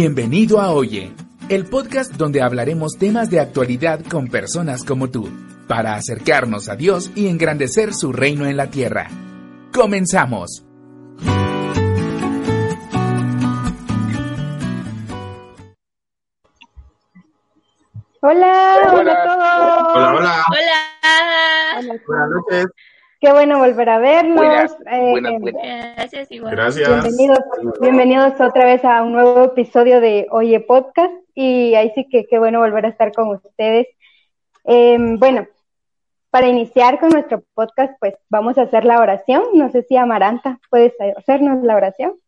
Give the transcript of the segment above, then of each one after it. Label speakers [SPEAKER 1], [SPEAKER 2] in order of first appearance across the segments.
[SPEAKER 1] Bienvenido a Oye, el podcast donde hablaremos temas de actualidad con personas como tú, para acercarnos a Dios y engrandecer su reino en la tierra. ¡Comenzamos!
[SPEAKER 2] Hola, hola, a todos.
[SPEAKER 3] Hola, hola.
[SPEAKER 4] Hola.
[SPEAKER 3] Buenas noches.
[SPEAKER 2] Qué bueno volver a vernos.
[SPEAKER 4] Buenas,
[SPEAKER 2] Eh,
[SPEAKER 4] buenas, buenas.
[SPEAKER 2] Bienvenidos,
[SPEAKER 3] Gracias.
[SPEAKER 4] Gracias, igual.
[SPEAKER 2] bienvenidos otra vez a un nuevo episodio de Oye Podcast y ahí sí que qué bueno volver a estar con ustedes. Eh, bueno, para iniciar con nuestro podcast, pues vamos a hacer la oración. No sé si Amaranta puedes hacernos la oración.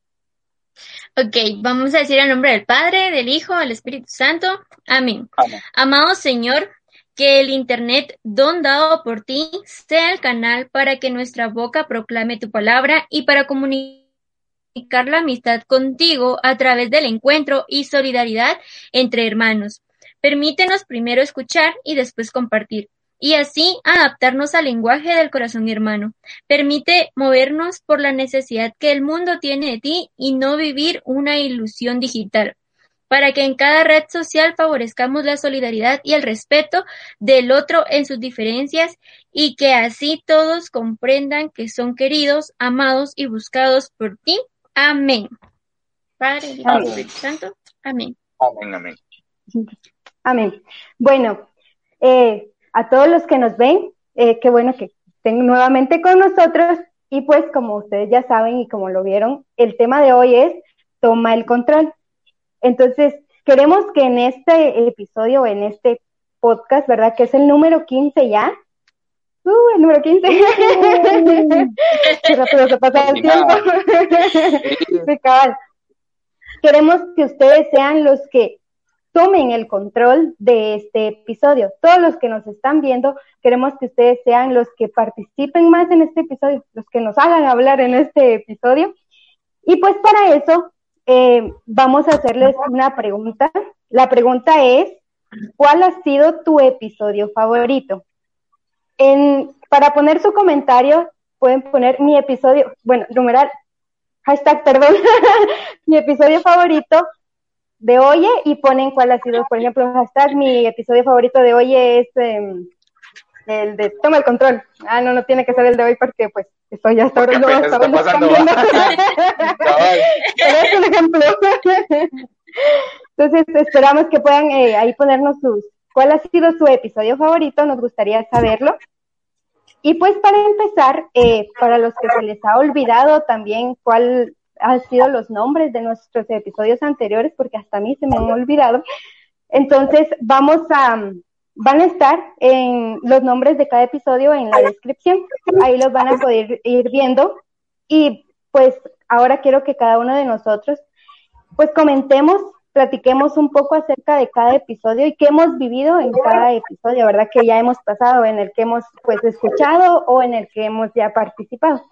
[SPEAKER 4] Ok, vamos a decir el nombre del Padre, del Hijo, del Espíritu Santo. Amén.
[SPEAKER 3] Amén.
[SPEAKER 4] Amado Señor, que el Internet, don dado por ti, sea el canal para que nuestra boca proclame tu palabra y para comunicar la amistad contigo a través del encuentro y solidaridad entre hermanos. Permítenos primero escuchar y después compartir, y así adaptarnos al lenguaje del corazón hermano. Permite movernos por la necesidad que el mundo tiene de ti y no vivir una ilusión digital para que en cada red social favorezcamos la solidaridad y el respeto del otro en sus diferencias y que así todos comprendan que son queridos, amados y buscados por ti. Amén. Padre, Hijo y
[SPEAKER 2] Amén.
[SPEAKER 4] Espíritu Santo. Amén.
[SPEAKER 3] Amén, amén.
[SPEAKER 2] Amén. Bueno, eh, a todos los que nos ven, eh, qué bueno que estén nuevamente con nosotros. Y pues, como ustedes ya saben y como lo vieron, el tema de hoy es toma el control. Entonces, queremos que en este episodio, en este podcast, ¿verdad? Que es el número 15 ya. Uh, el número 15. Qué rápido se pasa el tiempo. Queremos que ustedes sean los que tomen el control de este episodio. Todos los que nos están viendo, queremos que ustedes sean los que participen más en este episodio, los que nos hagan hablar en este episodio. Y pues para eso eh, vamos a hacerles una pregunta. La pregunta es, ¿cuál ha sido tu episodio favorito? En, para poner su comentario, pueden poner mi episodio, bueno, numeral, hashtag, perdón, mi episodio favorito de Oye y ponen cuál ha sido, por ejemplo, hashtag, mi episodio favorito de Oye es eh, el de Toma el Control. Ah, no, no tiene que ser el de hoy porque pues estoy ya hasta ahora no, hasta
[SPEAKER 3] está
[SPEAKER 2] ahora
[SPEAKER 3] pasando.
[SPEAKER 2] Pero es un ejemplo. Entonces, esperamos que puedan eh, ahí ponernos sus, cuál ha sido su episodio favorito, nos gustaría saberlo. Y pues para empezar, eh, para los que se les ha olvidado también cuál han sido los nombres de nuestros episodios anteriores, porque hasta a mí se me han olvidado. Entonces, vamos a, van a estar en los nombres de cada episodio en la descripción. Ahí los van a poder ir viendo. Y pues ahora quiero que cada uno de nosotros pues comentemos, platiquemos un poco acerca de cada episodio y qué hemos vivido en cada episodio, ¿verdad? Que ya hemos pasado, en el que hemos pues escuchado o en el que hemos ya participado.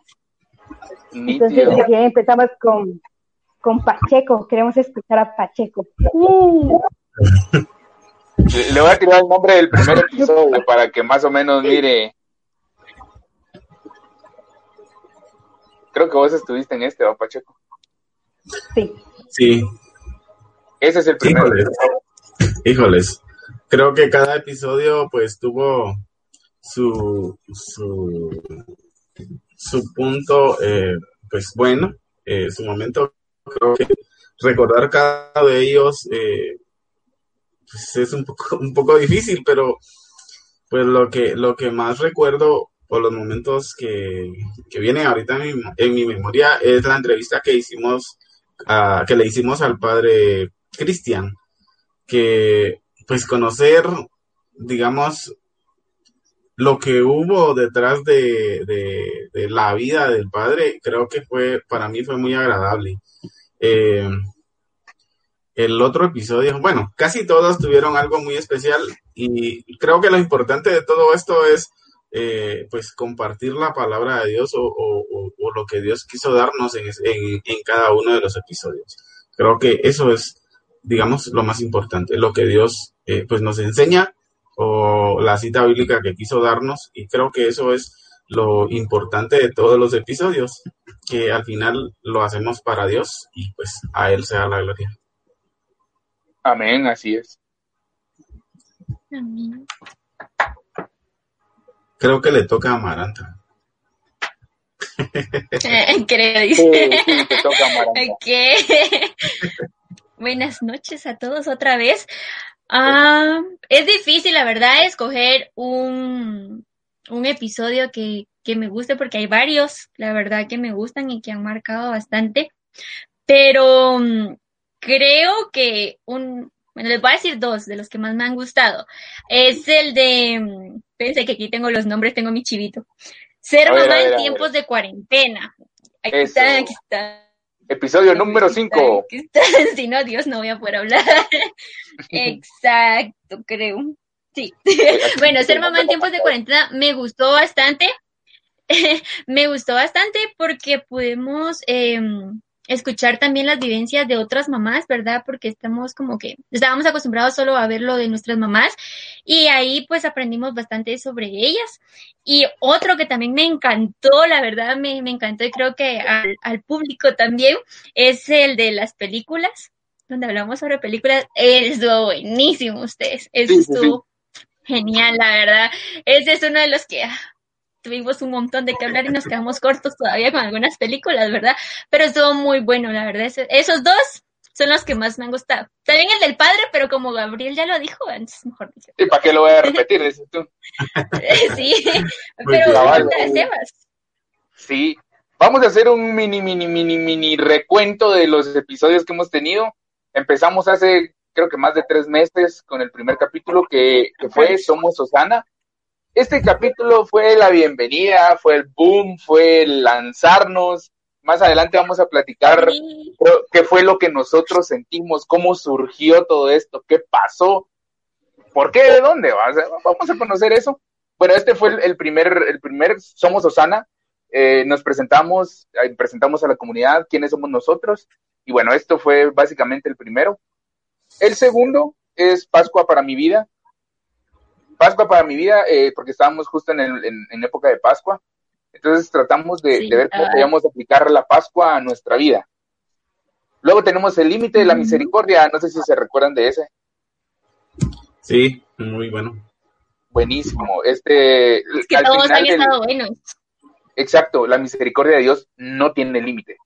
[SPEAKER 2] Entonces, quieren, empezamos con, con Pacheco. Queremos escuchar a Pacheco. Uh,
[SPEAKER 3] Le voy a tirar el nombre del primer episodio para que más o menos mire. Creo que vos estuviste en este, ¿va, Pacheco?
[SPEAKER 2] sí.
[SPEAKER 5] Sí,
[SPEAKER 3] Ese es el primer
[SPEAKER 5] Híjole.
[SPEAKER 3] episodio.
[SPEAKER 5] híjoles. Creo que cada episodio pues tuvo su su, su punto eh, pues bueno, eh, su momento. Creo que recordar cada de ellos eh, pues, es un poco, un poco difícil, pero pues lo que, lo que más recuerdo o los momentos que, vienen ahorita en mi, en mi, memoria es la entrevista que hicimos, que le hicimos al padre Cristian, que pues conocer, digamos, lo que hubo detrás de, de, la vida del padre, creo que fue, para mí fue muy agradable. Eh, el otro episodio, bueno, casi todos tuvieron algo muy especial y creo que lo importante de todo esto es eh, pues compartir la palabra de Dios o, lo que Dios quiso darnos en, cada uno de los episodios. Creo que eso es, digamos, lo más importante, lo que Dios eh, pues nos enseña o la cita bíblica que quiso darnos y creo que eso es lo importante de todos los episodios, que al final lo hacemos para Dios y pues a Él sea la gloria.
[SPEAKER 3] Amén, así es.
[SPEAKER 5] Creo que le toca a Amaranta.
[SPEAKER 4] Creo, dice. Buenas noches a todos otra vez. Ah, es difícil, la verdad, escoger un, un episodio que, que me guste porque hay varios, la verdad, que me gustan y que han marcado bastante. Pero mm, creo que un, bueno, les voy a decir dos de los que más me han gustado. Es el de, mm, pensé que aquí tengo los nombres, tengo mi chivito. Ser mamá en tiempos de cuarentena. Aquí está, aquí está.
[SPEAKER 3] Episodio número 5.
[SPEAKER 4] Si no, Dios, no voy a poder hablar. Exacto, creo. Sí. bueno, ser mamá en tiempos de cuarentena me gustó bastante. me gustó bastante porque podemos eh, escuchar también las vivencias de otras mamás, ¿verdad? Porque estamos como que estábamos acostumbrados solo a ver lo de nuestras mamás y ahí pues aprendimos bastante sobre ellas. Y otro que también me encantó, la verdad me, encantó y creo que al, público también, es el de las películas, donde hablamos sobre películas. Estuvo buenísimo ustedes, estuvo genial, la verdad. Ese es uno de los que ah, tuvimos un montón de que hablar y nos quedamos cortos todavía con algunas películas, ¿verdad? Pero estuvo muy bueno, la verdad. Esos dos son los que más me han gustado. También el del padre, pero como Gabriel ya lo dijo, antes mejor dicho.
[SPEAKER 3] ¿Y para qué lo voy a repetir? Dices tú.
[SPEAKER 4] sí, pero Sebas.
[SPEAKER 3] Sí, vamos a hacer un mini, mini, mini, mini recuento de los episodios que hemos tenido. Empezamos hace, creo que más de tres meses con el primer capítulo que, que fue Somos Osana este capítulo fue la bienvenida, fue el boom, fue el lanzarnos. Más adelante vamos a platicar qué fue lo que nosotros sentimos, cómo surgió todo esto, qué pasó, por qué, de dónde. Vamos a conocer eso. Bueno, este fue el primer, el primer Somos Osana. Eh, nos presentamos, eh, presentamos a la comunidad quiénes somos nosotros. Y bueno, esto fue básicamente el primero. El segundo es Pascua para mi vida. Pascua para mi vida, eh, porque estábamos justo en, en, época de Pascua. Entonces tratamos de, ver cómo podíamos aplicar la Pascua a nuestra vida. Luego tenemos el límite de la misericordia, no sé si se recuerdan de ese.
[SPEAKER 5] Sí, muy bueno.
[SPEAKER 3] Buenísimo. Este,
[SPEAKER 4] es que todos han estado buenos.
[SPEAKER 3] Exacto, la misericordia de Dios no tiene límite.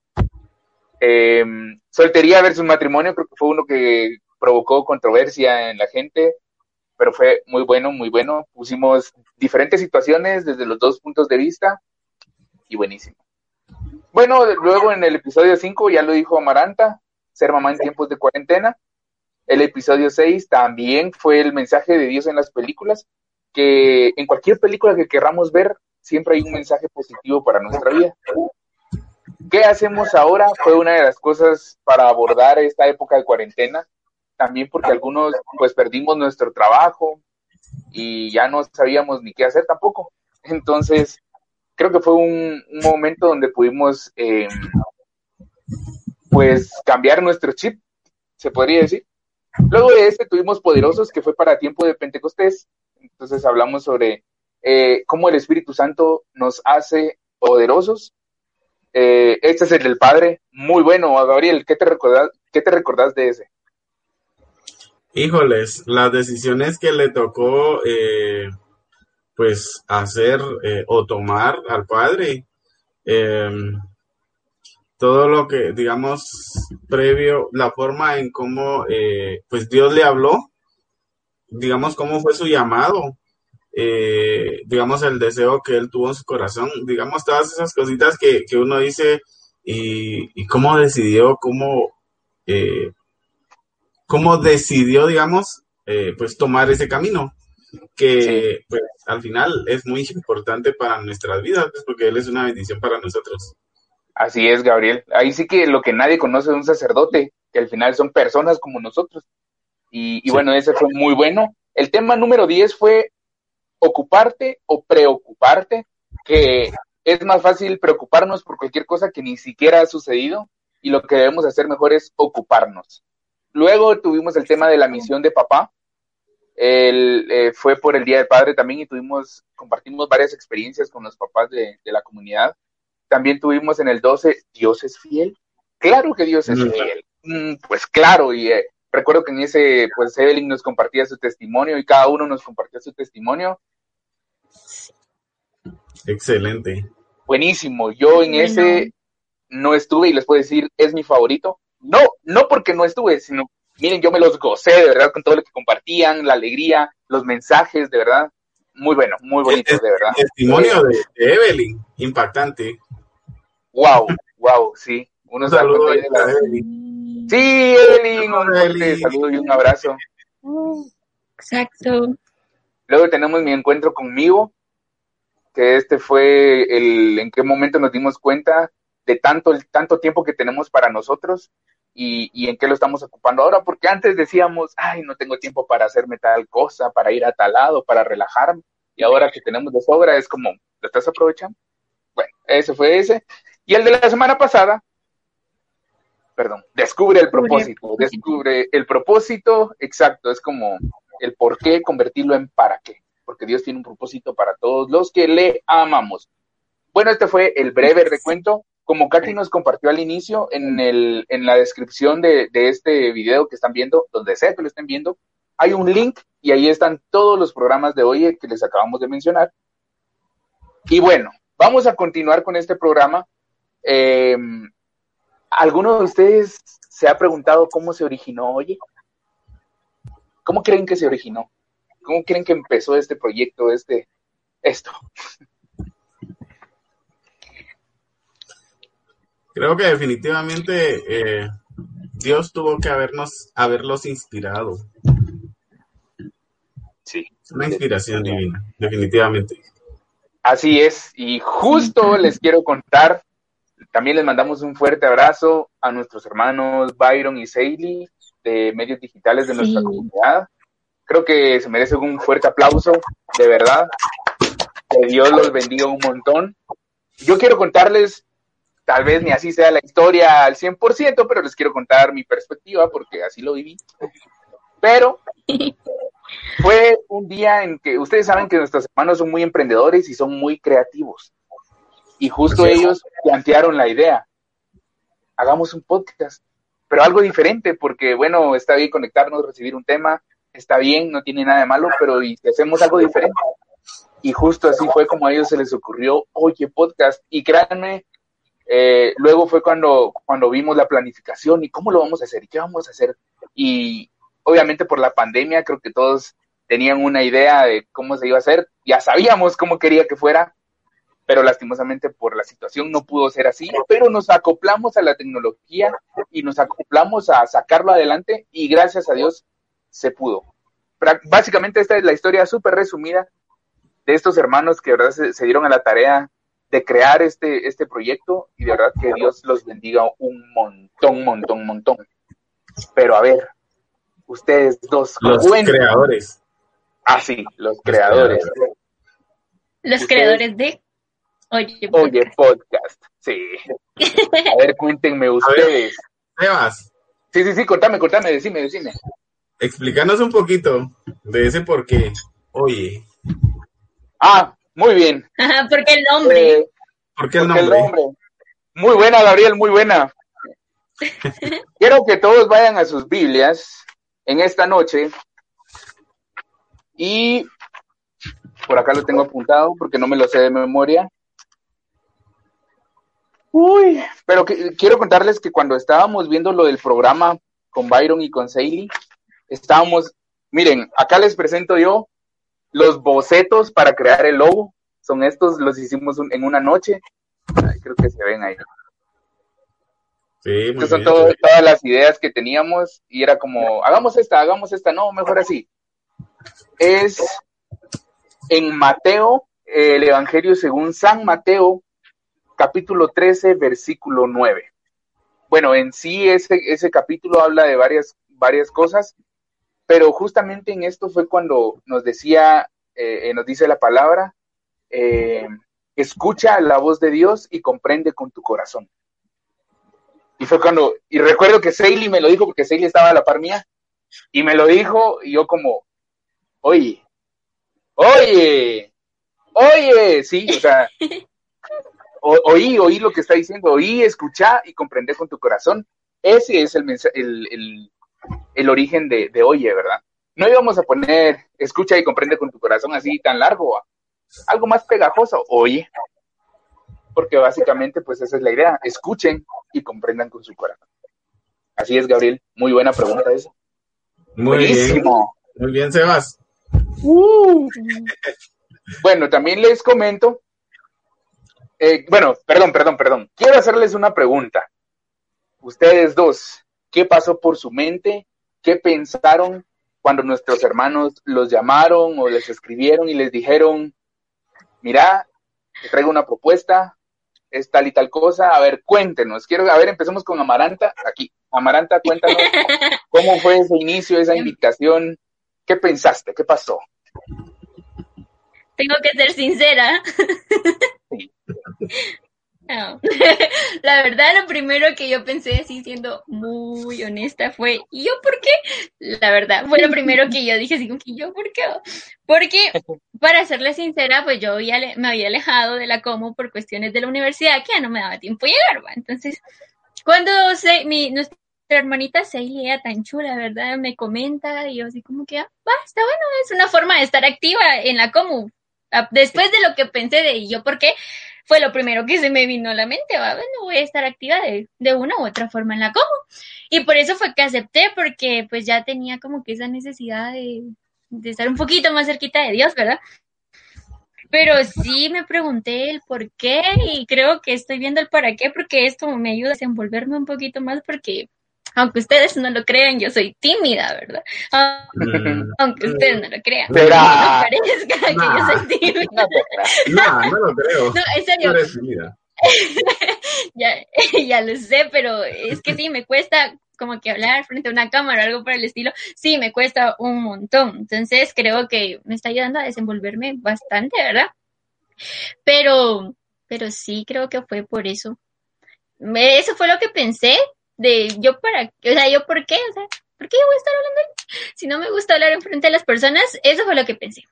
[SPEAKER 3] Eh, soltería versus matrimonio, creo que fue uno que provocó controversia en la gente pero fue muy bueno, muy bueno. Pusimos diferentes situaciones desde los dos puntos de vista y buenísimo. Bueno, luego en el episodio 5 ya lo dijo Amaranta, ser mamá en tiempos de cuarentena. El episodio 6 también fue el mensaje de Dios en las películas, que en cualquier película que queramos ver, siempre hay un mensaje positivo para nuestra vida. ¿Qué hacemos ahora? Fue una de las cosas para abordar esta época de cuarentena, también porque algunos pues perdimos nuestro trabajo y ya no sabíamos ni qué hacer tampoco. Entonces, creo que fue un, momento donde pudimos em, pues cambiar nuestro chip, se podría decir. Luego de este tuvimos Poderosos, que fue para tiempo de Pentecostés. Entonces hablamos sobre eh, cómo el Espíritu Santo nos hace poderosos. Eh, este es el del Padre, muy bueno. Gabriel, ¿qué te recordás, qué te recordás de ese?
[SPEAKER 5] Híjoles, las decisiones que le tocó eh, pues hacer eh, o tomar al padre, em, todo lo que digamos previo, la forma en cómo eh, pues Dios le habló, digamos cómo fue su llamado, eh, digamos, el deseo que él tuvo en su corazón, digamos, todas esas cositas que, que uno dice y, cómo decidió, cómo, cómo decidió, digamos, eh, pues tomar ese camino, que pues al final es muy importante para nuestras vidas, pues, porque él es una bendición para nosotros.
[SPEAKER 3] Así es, Gabriel. Ahí sí que lo que nadie conoce de un sacerdote, que al final son personas como nosotros. Y, y bueno, ese fue muy bueno. El tema número 10 fue ocuparte o preocuparte, que es más fácil preocuparnos por cualquier cosa que ni siquiera ha sucedido y lo que debemos hacer mejor es ocuparnos. Luego tuvimos el tema de la misión de papá. El, eh, fue por el Día del Padre también y tuvimos, compartimos varias experiencias con los papás de, de la comunidad. También tuvimos en el 12, Dios es fiel. Claro que Dios es fiel. Mm, pues claro, y eh, recuerdo que en ese, pues Evelyn nos compartía su testimonio y cada uno nos compartía su testimonio
[SPEAKER 5] Excelente.
[SPEAKER 3] Buenísimo. Yo en ese no estuve y les puedo decir, es mi favorito. No, no porque no estuve, sino, miren, yo me los gocé de verdad con todo lo que compartían, la alegría, los mensajes, de verdad. Muy bueno, muy bonito, de verdad.
[SPEAKER 5] testimonio de, de, Evelyn, impactante.
[SPEAKER 3] Wow, wow, sí. Uno
[SPEAKER 5] Un saludo a Evelyn.
[SPEAKER 3] Sí, Evelyn, un fuerte saludo y un abrazo.
[SPEAKER 4] Exacto.
[SPEAKER 3] Luego tenemos mi encuentro conmigo, que este fue el en qué momento nos dimos cuenta de tanto el tanto tiempo que tenemos para nosotros y, y, en qué lo estamos ocupando ahora, porque antes decíamos, ay, no tengo tiempo para hacerme tal cosa, para ir a tal lado, para relajarme, y ahora que tenemos de sobra es como, ¿lo estás aprovechando? Bueno, ese fue ese. Y el de la semana pasada, perdón, descubre el propósito, descubre el propósito, exacto, es como el por qué convertirlo en para qué porque Dios tiene un propósito para todos los que le amamos. Bueno, este fue el breve recuento. Como Katy nos compartió al inicio, en, el, en la descripción de, de este video que están viendo, donde sea que lo estén viendo, hay un link y ahí están todos los programas de hoy que les acabamos de mencionar. Y bueno, vamos a continuar con este programa. Eh, ¿Alguno de ustedes se ha preguntado cómo se originó Oye? ¿Cómo creen que se originó? ¿Cómo creen que empezó este proyecto, este, esto?
[SPEAKER 5] Creo que definitivamente eh, Dios tuvo que habernos, haberlos inspirado.
[SPEAKER 3] Sí.
[SPEAKER 5] Una inspiración divina, definitivamente.
[SPEAKER 3] Así es, y justo les quiero contar, también les mandamos un fuerte abrazo a nuestros hermanos Byron y Seili de medios digitales de nuestra comunidad creo que se merece un fuerte aplauso, de verdad. Que Dios los bendiga un montón. Yo quiero contarles, tal vez ni así sea la historia al 100%, pero les quiero contar mi perspectiva porque así lo viví. Pero fue un día en que ustedes saben que nuestros hermanos son muy emprendedores y son muy creativos. Y justo ellos plantearon la idea. Hagamos un podcast, pero algo diferente porque, bueno, está bien conectarnos, recibir un tema, está bien, no tiene nada de malo, pero y si hacemos algo diferente. Y justo así fue como a ellos se les ocurrió, oye, podcast. Y créanme, eh, luego fue cuando, cuando vimos la planificación y cómo lo vamos a hacer y qué vamos a hacer. Y obviamente por la pandemia creo que todos tenían una idea de cómo se iba a hacer, ya sabíamos cómo quería que fuera, pero lastimosamente por la situación no pudo ser así, pero nos acoplamos a la tecnología y nos acoplamos a sacarlo adelante y gracias a Dios se pudo. Básicamente esta es la historia súper resumida de estos hermanos que verdad se, dieron a la tarea de crear este, este proyecto y de verdad que Dios los bendiga un montón, montón, montón. Pero a ver, ustedes dos.
[SPEAKER 5] Los cuenten. creadores.
[SPEAKER 3] Ah, sí, los, los creadores.
[SPEAKER 4] creadores. Los creadores de
[SPEAKER 3] Oye Podcast. Oye Podcast, sí. A ver, cuéntenme ustedes.
[SPEAKER 5] Sebas.
[SPEAKER 3] Sí, sí, sí, contame, contame, decime, decime.
[SPEAKER 5] Explícanos un poquito de ese por qué. Oye.
[SPEAKER 3] Ah, muy bien.
[SPEAKER 4] Ajá, ¿por qué el nombre?
[SPEAKER 5] Eh, ¿Por qué el nombre? el nombre?
[SPEAKER 3] Muy buena, Gabriel, muy buena. Quiero que todos vayan a sus Biblias en esta noche y por acá lo tengo apuntado porque no me lo sé de memoria. Uy, pero que, quiero contarles que cuando estábamos viendo lo del programa con Byron y con Seili, estábamos, miren, acá les presento yo los bocetos para crear el logo. Son estos, los hicimos en una noche. creo que se ven ahí. Sí, son todas las ideas que teníamos y era como, hagamos esta, hagamos esta, no, mejor así. Es en Mateo, el Evangelio según San Mateo, capítulo 13, versículo 9. Bueno, en sí ese, ese capítulo habla de varias, varias cosas, pero justamente en esto fue cuando nos decía, eh, eh, nos dice la palabra, eh, escucha la voz de Dios y comprende con tu corazón. Y fue cuando, y recuerdo que Seili me lo dijo porque Seili estaba a la par mía, y me lo dijo, y yo como, oye, oye, oye, sí, o sea, oí, oí lo que está diciendo, oí, escuchá y comprender con tu corazón. Ese es el, el, el, origen de, de, oye, ¿verdad? No íbamos a poner escucha y comprende con tu corazón así tan largo, algo más pegajoso, oye. Porque básicamente, pues esa es la idea, escuchen y comprendan con su corazón. Así es, Gabriel, muy buena pregunta esa.
[SPEAKER 5] Muy bien. Muy bien, Sebas. Uh.
[SPEAKER 3] bueno, también les comento eh, bueno, perdón, perdón, perdón. Quiero hacerles una pregunta. Ustedes dos, ¿qué pasó por su mente? ¿Qué pensaron cuando nuestros hermanos los llamaron o les escribieron y les dijeron, mira, te traigo una propuesta, es tal y tal cosa? A ver, cuéntenos. Quiero, a ver, empecemos con Amaranta. Aquí, Amaranta, cuéntanos cómo fue ese inicio, esa invitación. ¿Qué pensaste? ¿Qué pasó?
[SPEAKER 4] Tengo que ser sincera. La verdad, lo primero que yo pensé, así siendo muy honesta, fue, ¿y yo por qué? La verdad, fue lo primero que yo dije, así como que yo por qué? Porque, para serle sincera, pues yo me había alejado de la Como por cuestiones de la universidad, que ya no me daba tiempo llegar, ¿va? Entonces, cuando se, mi, nuestra hermanita Celia, tan chula, ¿verdad? Me comenta, y yo así como que, ah, va, está bueno, es una forma de estar activa en la Como. Ah, después de lo que pensé de, ¿y yo por qué? Fue lo primero que se me vino a la mente, ¿va? Bueno, voy a estar activa de, de una u otra forma en la como. Y por eso fue que acepté, porque pues ya tenía como que esa necesidad de, de estar un poquito más cerquita de Dios, ¿verdad? Pero sí me pregunté el por qué y creo que estoy viendo el para qué, porque esto me ayuda a desenvolverme un poquito más, porque aunque ustedes no lo crean, yo soy tímida, ¿verdad? Mm. Aunque ustedes no lo crean. Pero, no parezca que yo soy tímida.
[SPEAKER 5] No, no lo creo.
[SPEAKER 4] No, en serio. ya, ya lo sé, pero es que sí, me cuesta como que hablar frente a una cámara o algo por el estilo, sí, me cuesta un montón. Entonces creo que me está ayudando a desenvolverme bastante, ¿verdad? Pero, pero sí creo que fue por eso. Eso fue lo que pensé, de yo para, o sea, yo por qué, o sea, ¿por qué yo voy a estar hablando ahí? Si no me gusta hablar enfrente de las personas, eso fue lo que pensé.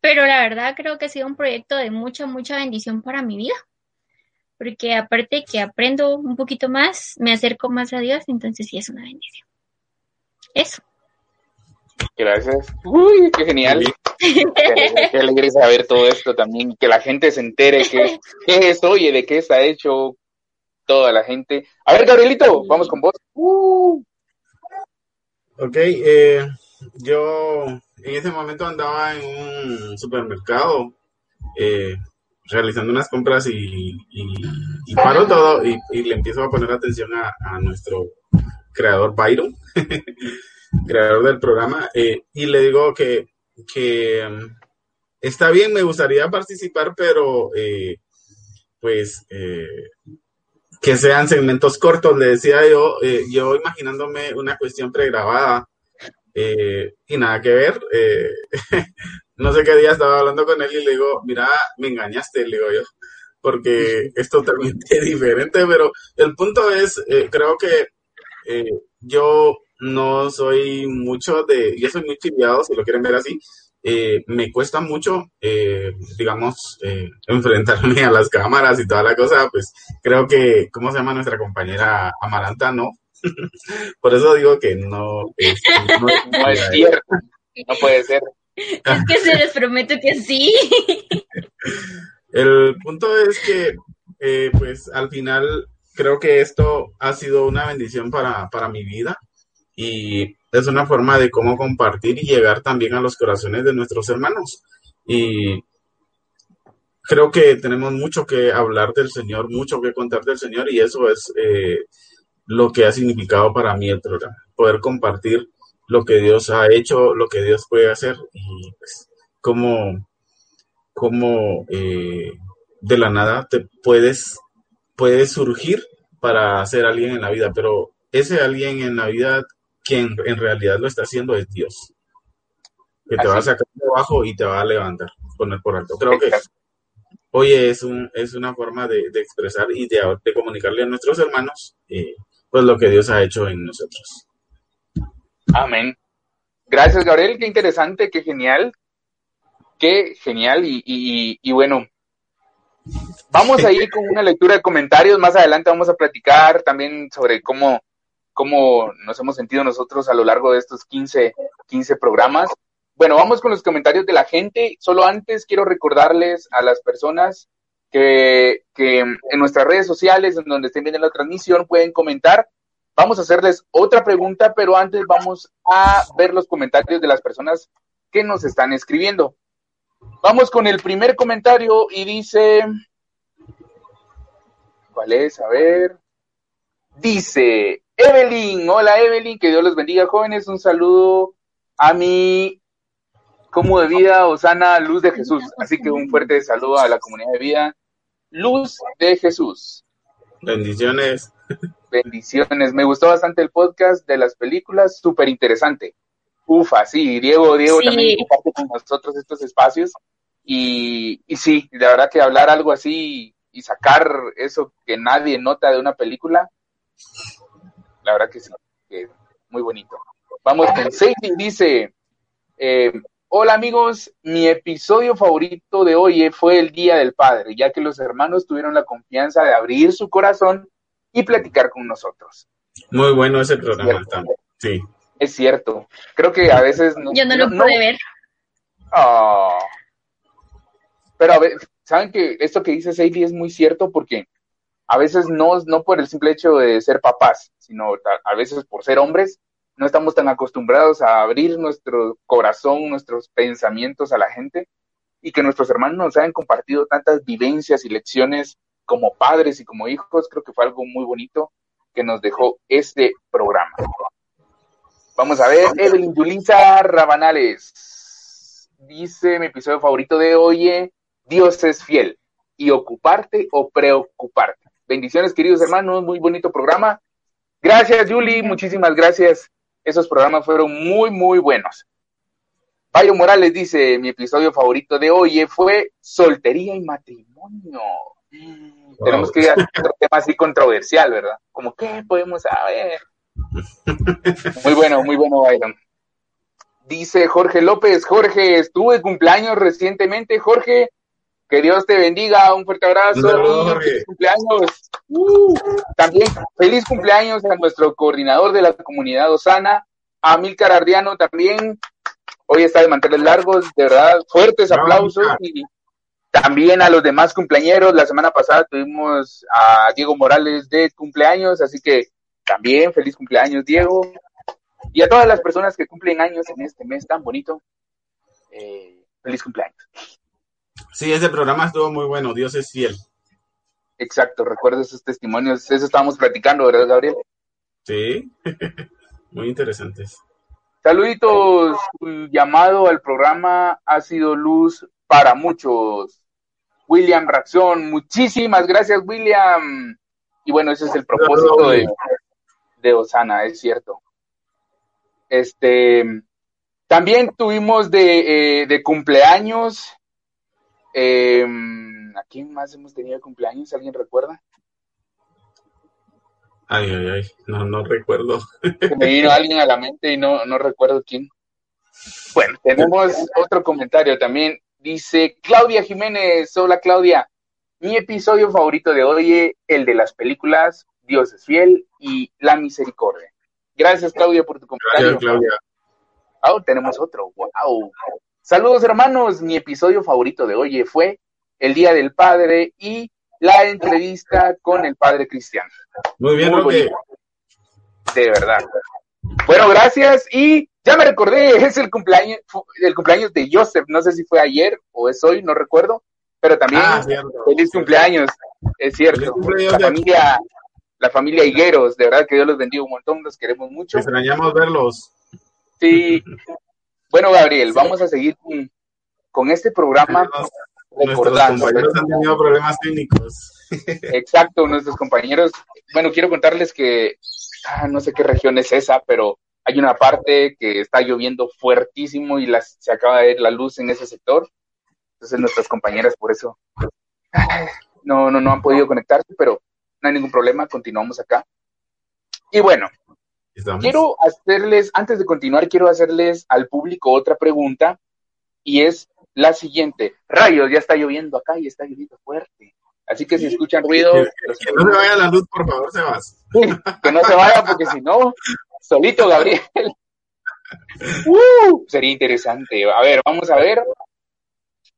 [SPEAKER 4] Pero la verdad creo que ha sido un proyecto de mucha, mucha bendición para mi vida. Porque aparte que aprendo un poquito más, me acerco más a Dios, entonces sí es una bendición. Eso.
[SPEAKER 3] Gracias. Uy, qué genial. qué, alegre saber todo esto también, que la gente se entere qué es, oye, de qué está hecho, toda la gente. A ver, Gabrielito, vamos con vos. Uh.
[SPEAKER 5] Ok, eh, yo en ese momento andaba en un supermercado eh, realizando unas compras y, paro todo y, le empiezo a poner atención a, nuestro creador Byron, creador del programa, eh, y le digo que, que um, está bien, me gustaría participar, pero pues que sean segmentos cortos, le decía yo, eh, yo imaginándome una cuestión pregrabada eh, y nada que ver. Eh, no sé qué día estaba hablando con él y le digo, mira, me engañaste, le digo yo, porque es totalmente diferente, pero el punto es, creo que yo no soy mucho de, yo soy muy chiviado, si lo quieren ver así, eh, me cuesta mucho, eh, digamos, eh, enfrentarme a las cámaras y toda la cosa, pues creo que, ¿cómo se llama nuestra compañera Amaranta? No. Por eso digo que no
[SPEAKER 3] es, no, es cierto, no puede ser.
[SPEAKER 4] Es que se les prometo que sí.
[SPEAKER 5] El punto es que, pues al final, creo que esto ha sido una bendición para, para mi vida y es una forma de cómo compartir y llegar también a los corazones de nuestros hermanos. Y creo que tenemos mucho que hablar del Señor, mucho que contar del Señor y eso es eh, lo que ha significado para mí el programa, poder compartir lo que Dios ha hecho, lo que Dios puede hacer y pues, cómo, cómo eh, de la nada te puedes, puedes surgir para ser alguien en la vida, pero ese alguien en la vida, quien en realidad lo está haciendo es Dios, que te va a sacar de abajo y te va a levantar, poner por alto. Creo que hoy es, un, es una forma de, expresar y de, comunicarle a nuestros hermanos eh, pues lo que Dios ha hecho en nosotros.
[SPEAKER 3] Amén. Gracias, Gabriel. Qué interesante, qué genial. Qué genial. Y, y, bueno, vamos a ir con una lectura de comentarios. Más adelante vamos a platicar también sobre cómo, cómo nos hemos sentido nosotros a lo largo de estos 15, 15 programas. Bueno, vamos con los comentarios de la gente. Solo antes quiero recordarles a las personas que, que en nuestras redes sociales, en donde estén viendo la transmisión, pueden comentar. Vamos a hacerles otra pregunta, pero antes vamos a ver los comentarios de las personas que nos están escribiendo. Vamos con el primer comentario y dice, ¿cuál es? A ver. Dice Evelyn, hola Evelyn, que Dios los bendiga jóvenes, un saludo a mi como de vida, Osana, luz de Jesús. Así que un fuerte saludo a la comunidad de vida, luz de Jesús.
[SPEAKER 5] Bendiciones.
[SPEAKER 3] Bendiciones. Me gustó bastante el podcast de las películas, súper interesante. Ufa, sí, Diego, Diego también comparte con nosotros estos espacios. Y, y sí, la verdad que hablar algo así y sacar eso que nadie nota de una película, la verdad que sí, muy bonito. Vamos con Sadie, dice, eh, Hola amigos, mi episodio favorito de hoy fue el Día del Padre, ya que los hermanos tuvieron la confianza de abrir su corazón y platicar con nosotros.
[SPEAKER 5] Muy bueno ese programa también. Sí.
[SPEAKER 3] Es cierto. Creo que a veces
[SPEAKER 4] Yo no, lo pude ver.
[SPEAKER 3] Ah. Pero a ver, saben que esto que dice Sadie es muy cierto porque a veces no, no por el simple hecho de ser papás, sino a veces por ser hombres, no estamos tan acostumbrados a abrir nuestro corazón, nuestros pensamientos a la gente y que nuestros hermanos nos hayan compartido tantas vivencias y lecciones como padres y como hijos, creo que fue algo muy bonito que nos dejó este programa. Vamos a ver, Evelyn Yulisa Rabanales dice mi episodio favorito de hoy, Dios es fiel y ocuparte o preocuparte. Bendiciones queridos hermanos, muy bonito programa. Gracias Julie, muchísimas gracias esos programas fueron muy, muy buenos. Bayo Morales dice, mi episodio favorito de hoy fue soltería y matrimonio. Tenemos que ir a otro tema así controversial, ¿verdad? Como, ¿qué podemos saber? Muy bueno, muy bueno, Byron. Dice Jorge López, Jorge, estuve cumpleaños recientemente, Jorge, que Dios te bendiga, un fuerte abrazo feliz cumpleaños. Uh, también feliz cumpleaños a nuestro coordinador de la comunidad Osana, a Milcar Ardiano también. Hoy está de mantener largos, de verdad, fuertes aplausos y también a los demás cumpleañeros. La semana pasada tuvimos a Diego Morales de cumpleaños, así que también feliz cumpleaños, Diego. Y a todas las personas que cumplen años en este mes tan bonito, eh, feliz cumpleaños.
[SPEAKER 5] Sí, ese programa estuvo muy bueno, Dios es fiel.
[SPEAKER 3] Exacto, recuerdo esos testimonios, eso estábamos platicando, ¿verdad, Gabriel?
[SPEAKER 5] Sí, muy interesantes.
[SPEAKER 3] Saluditos, tu llamado al programa ha sido luz para muchos. William Raxón, muchísimas gracias, William. Y bueno, ese es el propósito de, de Osana, es cierto. Este, también tuvimos de, eh, de cumpleaños eh, ¿A quién más hemos tenido cumpleaños? ¿Alguien recuerda?
[SPEAKER 5] Ay, ay, ay, no, no recuerdo.
[SPEAKER 3] me vino alguien a la mente y no, no recuerdo quién. Bueno, tenemos otro comentario también. Dice Claudia Jiménez, hola Claudia. Mi episodio favorito de hoy, el de las películas Dios es fiel y La misericordia. Gracias Claudia por tu comentario. Gracias Claudia. Oh, tenemos otro. Wow. Saludos hermanos, mi episodio favorito de hoy fue el Día del Padre y la entrevista con el Padre Cristiano.
[SPEAKER 5] Muy bien, Muy
[SPEAKER 3] De verdad. Bueno, gracias y Ya me recordé, es el cumpleaños, el cumpleaños de Joseph, no sé si fue ayer o es hoy, no recuerdo, pero también ah, feliz cumpleaños, es cierto. La familia, la familia Higueros, de verdad que Dios los bendiga un montón, los queremos mucho.
[SPEAKER 5] Extrañamos verlos.
[SPEAKER 3] Sí. Bueno, Gabriel, vamos a seguir con, este programa.
[SPEAKER 5] recordando. Nuestros compañeros han tenido problemas técnicos.
[SPEAKER 3] Exacto, nuestros compañeros. Bueno, quiero contarles que ah, no sé qué región es esa, pero hay una parte que está lloviendo fuertísimo y las, se acaba de ver la luz en ese sector. Entonces nuestras compañeras por eso no, no, no han podido conectarse, pero no hay ningún problema, continuamos acá. Y bueno, quiero hacerles, antes de continuar, quiero hacerles al público otra pregunta y es la siguiente. Rayos, ya está lloviendo acá y está lloviendo fuerte. Así que si escuchan ruido...
[SPEAKER 5] Que, no se vaya la luz, por favor, Sebas.
[SPEAKER 3] que no se vaya porque si no, solito Gabriel. Uh, sería interesante. A ver, vamos a ver.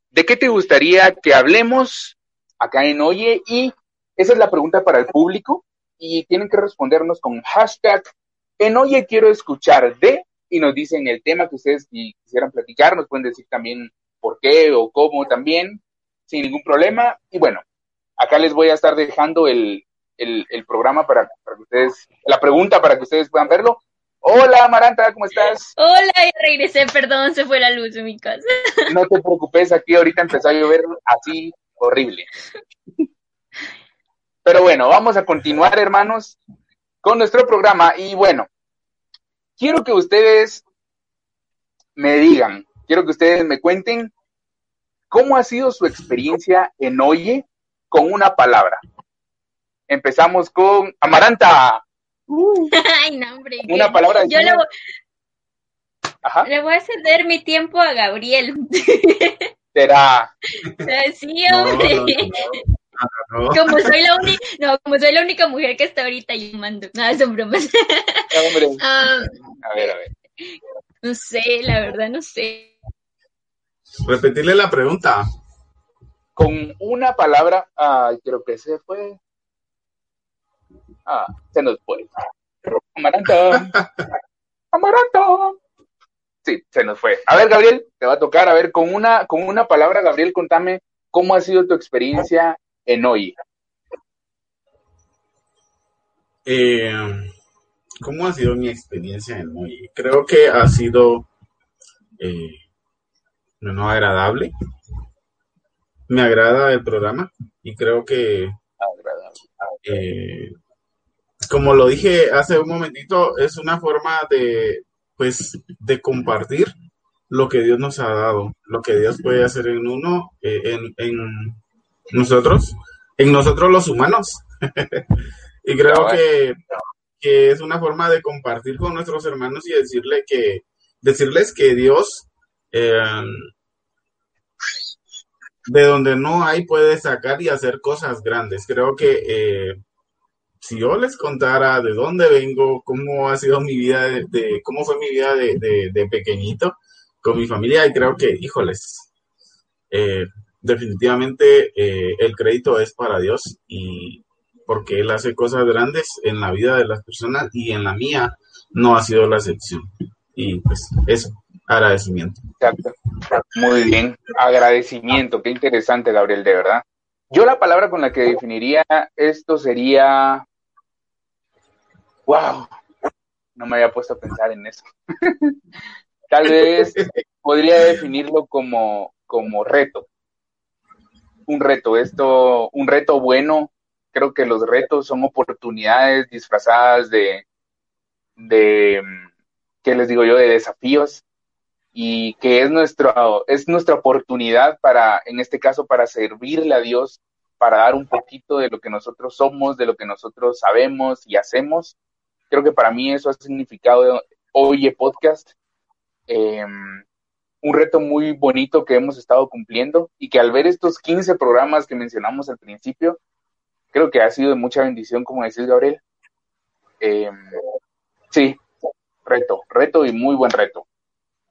[SPEAKER 3] ¿De qué te gustaría que hablemos acá en Oye? Y esa es la pregunta para el público. Y tienen que respondernos con hashtag en Oye quiero escuchar de y nos dicen el tema que ustedes quisieran platicar. Nos pueden decir también por qué o cómo también, sin ningún problema. Y bueno, acá les voy a estar dejando el, el, programa para, para, que ustedes, la pregunta para que ustedes puedan verlo. Hola, Maranta, ¿cómo estás?
[SPEAKER 4] Hola, ya regresé, perdón, se fue la luz en mi casa.
[SPEAKER 3] No te preocupes, aquí ahorita empezó a llover así horrible. Pero bueno, vamos a continuar, hermanos, con nuestro programa. Y bueno, quiero que ustedes me digan, quiero que ustedes me cuenten cómo ha sido su experiencia en Oye con una palabra. Empezamos con Amaranta.
[SPEAKER 4] Ay, no, hombre.
[SPEAKER 3] Una palabra.
[SPEAKER 4] Yo le voy... le voy a ceder mi tiempo a Gabriel.
[SPEAKER 3] Será.
[SPEAKER 4] Sí, hombre. Como soy la única, no, como soy la única mujer que está ahorita llamando. No, son bromas.
[SPEAKER 3] Hombre. Ah, a ver, a ver.
[SPEAKER 4] No sé, la verdad no sé.
[SPEAKER 5] Repetirle la pregunta.
[SPEAKER 3] Con una palabra, ay, creo que se fue. Ah, se nos fue. Amaranta. Amaranta. Sí, se nos fue. A ver, Gabriel, te va a tocar. A ver, con una, con una palabra, Gabriel, contame cómo ha sido tu experiencia en hoy.
[SPEAKER 5] Eh, ¿Cómo ha sido mi experiencia en hoy? Creo que ha sido eh, no agradable. Me agrada el programa y creo que eh, como lo dije hace un momentito, es una forma de, pues, de compartir lo que Dios nos ha dado, lo que Dios puede hacer en uno, eh, en, en, nosotros, en nosotros los humanos. y creo que, que, es una forma de compartir con nuestros hermanos y decirle que, decirles que Dios, eh, de donde no hay, puede sacar y hacer cosas grandes. Creo que eh, si yo les contara de dónde vengo, cómo ha sido mi vida, de, cómo fue mi vida de, pequeñito con mi familia, y creo que, híjoles, eh, definitivamente eh, el crédito es para Dios y porque Él hace cosas grandes en la vida de las personas y en la mía no ha sido la excepción. Y pues eso, agradecimiento.
[SPEAKER 3] Exacto. Muy bien, agradecimiento, qué interesante, Gabriel, de verdad. Yo la palabra con la que definiría esto sería, wow, no me había puesto a pensar en eso. Tal vez podría definirlo como, como reto. Un reto, esto, un reto bueno. Creo que los retos son oportunidades disfrazadas de, de, ¿qué les digo yo?, de desafíos y que es, nuestro, es nuestra oportunidad para, en este caso, para servirle a Dios, para dar un poquito de lo que nosotros somos, de lo que nosotros sabemos y hacemos. Creo que para mí eso ha significado Oye Podcast, em, un reto muy bonito que hemos estado cumpliendo y que al ver estos 15 programas que mencionamos al principio, creo que ha sido de mucha bendición, como decís, Gabriel. Em, sí, reto, reto y muy buen reto.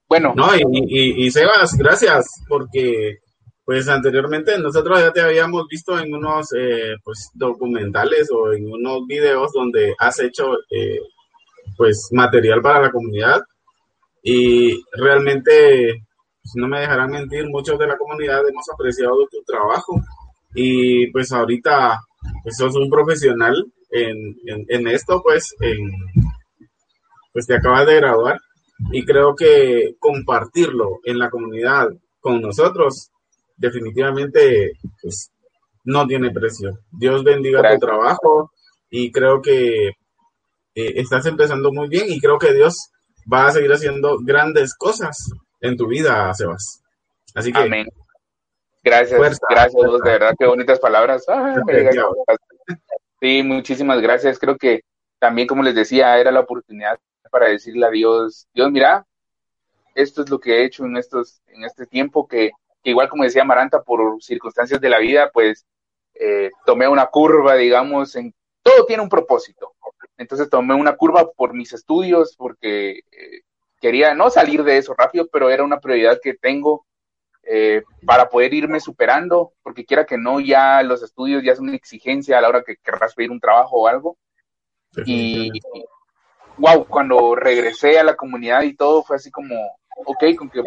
[SPEAKER 3] Bueno.
[SPEAKER 5] No, y, Sebas, gracias, porque pues anteriormente nosotros ya te habíamos visto en unos eh, pues documentales o en unos videos donde has hecho eh, pues material para la comunidad Y realmente, pues, no me dejarán mentir, muchos de la comunidad hemos apreciado tu trabajo. Y pues ahorita pues sos un profesional en, en, esto, pues, en, pues te acabas de graduar. Y creo que compartirlo en la comunidad con nosotros definitivamente pues, no tiene precio. Dios bendiga tu trabajo y creo que eh, estás empezando muy bien y creo que Dios va a seguir haciendo grandes cosas en tu vida, Sebas. Así que
[SPEAKER 3] Amén. Gracias, gracias, de verdad, qué bonitas palabras. sí, muchísimas gracias. Creo que también, como les decía, era la oportunidad para decirle a Dios, Dios, mira, esto es lo que he hecho en estos, en este tiempo que, igual como decía Maranta, por circunstancias de la vida, pues eh, tomé una curva, digamos, en todo tiene un propósito. Entonces tomé una curva por mis estudios, porque eh, quería no salir de eso rápido, pero era una prioridad que tengo eh, para poder irme superando, porque quiera que no, ya los estudios ya son una exigencia a la hora que querrás pedir un trabajo o algo. Y, wow, cuando regresé a la comunidad y todo fue así como, ok, con que,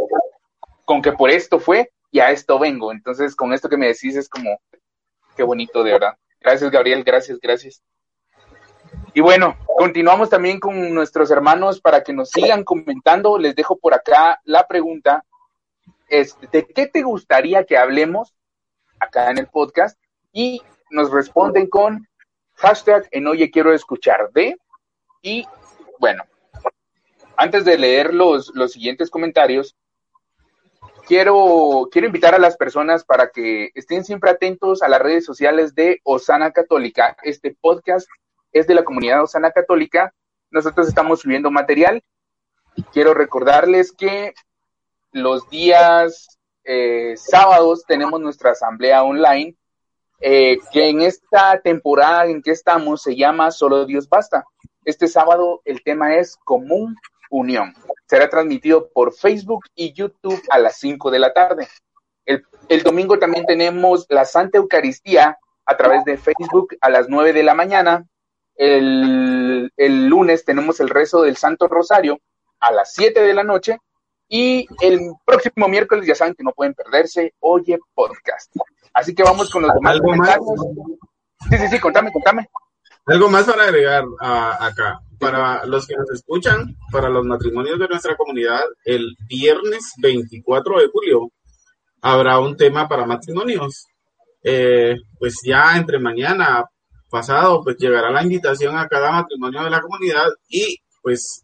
[SPEAKER 3] con que por esto fue y a esto vengo. Entonces, con esto que me decís es como, qué bonito, de verdad. Gracias, Gabriel, gracias, gracias. Y bueno, continuamos también con nuestros hermanos para que nos sigan comentando. Les dejo por acá la pregunta es de qué te gustaría que hablemos acá en el podcast y nos responden con hashtag en oye quiero escuchar de y bueno, antes de leer los, los siguientes comentarios, quiero, quiero invitar a las personas para que estén siempre atentos a las redes sociales de Osana Católica. Este podcast es de la comunidad Osana Católica. Nosotros estamos subiendo material. Quiero recordarles que los días eh, sábados tenemos nuestra asamblea online, eh, que en esta temporada en que estamos se llama Solo Dios Basta. Este sábado el tema es Común Unión. Será transmitido por Facebook y YouTube a las 5 de la tarde. El, el, domingo también tenemos la Santa Eucaristía a través de Facebook a las 9 de la mañana. El, el lunes tenemos el rezo del Santo Rosario a las 7 de la noche y el próximo miércoles ya saben que no pueden perderse Oye Podcast. Así que vamos con los demás
[SPEAKER 5] ¿Algo Más?
[SPEAKER 3] Sí, sí, sí, contame, contame.
[SPEAKER 5] Algo más para agregar acá. Para los que nos escuchan, para los matrimonios de nuestra comunidad, el viernes 24 de julio habrá un tema para matrimonios. Eh, pues ya entre mañana pasado, pues llegará la invitación a cada matrimonio de la comunidad y pues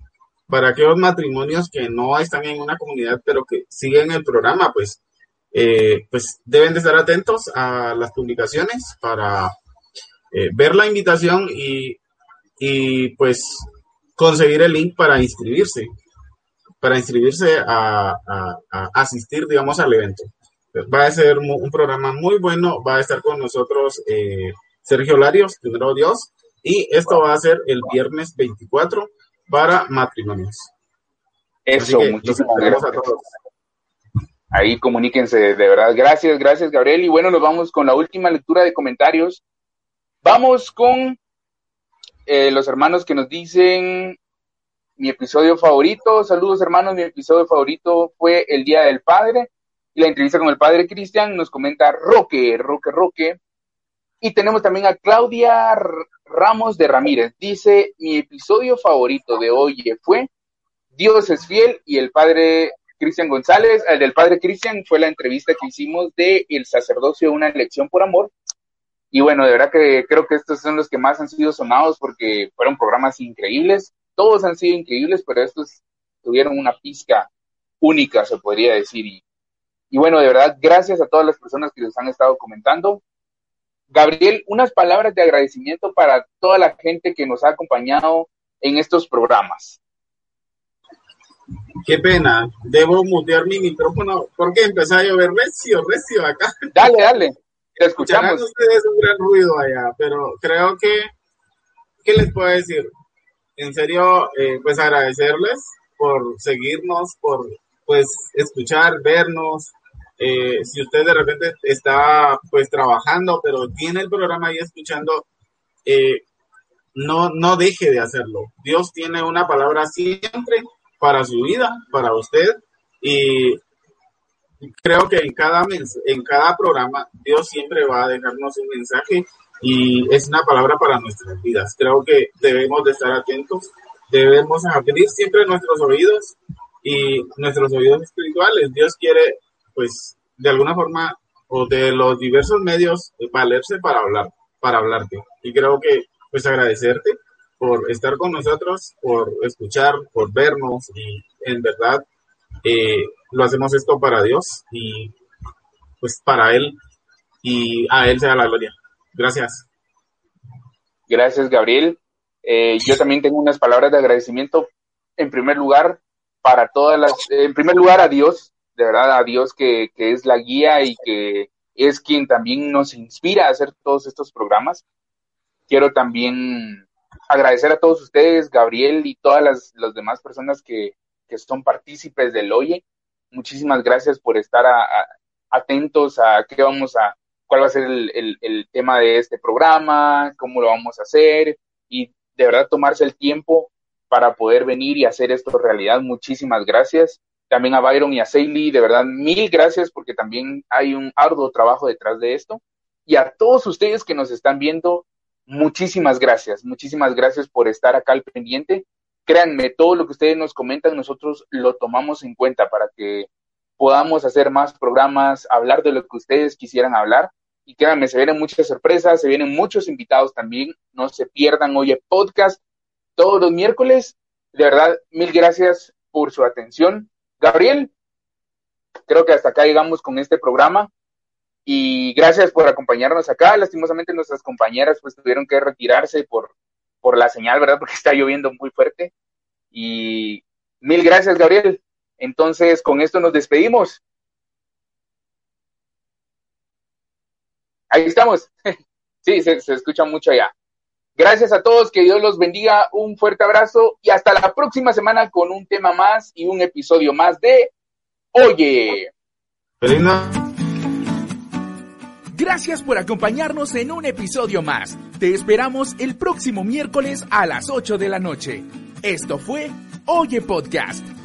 [SPEAKER 5] para aquellos matrimonios que no están en una comunidad, pero que siguen el programa, pues, eh, pues deben de estar atentos a las publicaciones para eh, ver la invitación y, y, pues conseguir el link para inscribirse, para inscribirse a, asistir, digamos, al evento. Va a ser un programa muy bueno, va a estar con nosotros eh, Sergio Larios, primero Dios, y esto va a ser el viernes 24 para matrimonios.
[SPEAKER 3] Eso, muchísimas gracias a todos. Ahí comuníquense, de verdad. Gracias, gracias, Gabriel. Y bueno, nos vamos con la última lectura de comentarios. Vamos con eh, los hermanos que nos dicen mi episodio favorito. Saludos, hermanos. Mi episodio favorito fue el Día del Padre. Y la entrevista con el padre Cristian nos comenta Roque, Roque, Roque. Y tenemos también a Claudia Ramos de Ramírez. Dice, mi episodio favorito de hoy fue Dios es fiel y el padre Cristian González, el del padre Cristian fue la entrevista que hicimos de El sacerdocio, una elección por amor. Y bueno, de verdad que creo que estos son los que más han sido sonados porque fueron programas increíbles. Todos han sido increíbles, pero estos tuvieron una pizca única, se podría decir. Y, bueno, de verdad, gracias a todas las personas que les han estado comentando. Gabriel, unas palabras de agradecimiento para toda la gente que nos ha acompañado en estos programas.
[SPEAKER 5] Qué pena, debo mutear mi micrófono porque empezó a llover recio, recio acá.
[SPEAKER 3] Dale, dale, te escuchamos.
[SPEAKER 5] ustedes un gran ruido allá, pero creo que, ¿qué les puedo decir? En serio, eh, pues agradecerles por seguirnos, por pues escuchar, vernos, eh, si usted de repente está pues trabajando, pero tiene el programa ahí escuchando, eh, no, no deje de hacerlo. Dios tiene una palabra siempre para su vida, para usted. Y creo que en cada, en cada programa Dios siempre va a dejarnos un mensaje y es una palabra para nuestras vidas. Creo que debemos de estar atentos, debemos abrir siempre nuestros oídos y nuestros oídos espirituales. Dios quiere, pues, de alguna forma o de los diversos medios valerse para hablar, para hablarte. Y creo que, pues, agradecerte por estar con nosotros, por escuchar, por vernos y en verdad eh, lo hacemos esto para Dios y pues para Él y a Él sea la gloria. Gracias.
[SPEAKER 3] Gracias, Gabriel. Eh, yo también tengo unas palabras de agradecimiento. En primer lugar, para todas las, en primer lugar a Dios, de verdad a Dios que, que es la guía y que es quien también nos inspira a hacer todos estos programas. Quiero también agradecer a todos ustedes, Gabriel y todas las, las demás personas que, que son partícipes del Oye. Muchísimas gracias por estar atentos a qué vamos a, cuál va a ser el, el, tema de este programa, cómo lo vamos a hacer y de verdad tomarse el tiempo para poder venir y hacer esto realidad. Muchísimas gracias. También a Byron y a Seili, de verdad, mil gracias porque también hay un arduo trabajo detrás de esto. Y a todos ustedes que nos están viendo, muchísimas gracias. Muchísimas gracias por estar acá al pendiente créanme, todo lo que ustedes nos comentan, nosotros lo tomamos en cuenta para que podamos hacer más programas, hablar de lo que ustedes quisieran hablar. Y créanme, se vienen muchas sorpresas, se vienen muchos invitados también. No se pierdan, oye, podcast todos los miércoles. De verdad, mil gracias por su atención. Gabriel, creo que hasta acá llegamos con este programa. Y gracias por acompañarnos acá. Lastimosamente nuestras compañeras pues tuvieron que retirarse por por la señal, ¿verdad? Porque está lloviendo muy fuerte. Y mil gracias, Gabriel. Entonces, con esto nos despedimos. Ahí estamos. Sí, se, se escucha mucho allá. Gracias a todos, que Dios los bendiga, un fuerte abrazo y hasta la próxima semana con un tema más y un episodio más de Oye.
[SPEAKER 1] Gracias por acompañarnos en un episodio más. Te esperamos el próximo miércoles a las 8 de la noche. Esto fue Oye Podcast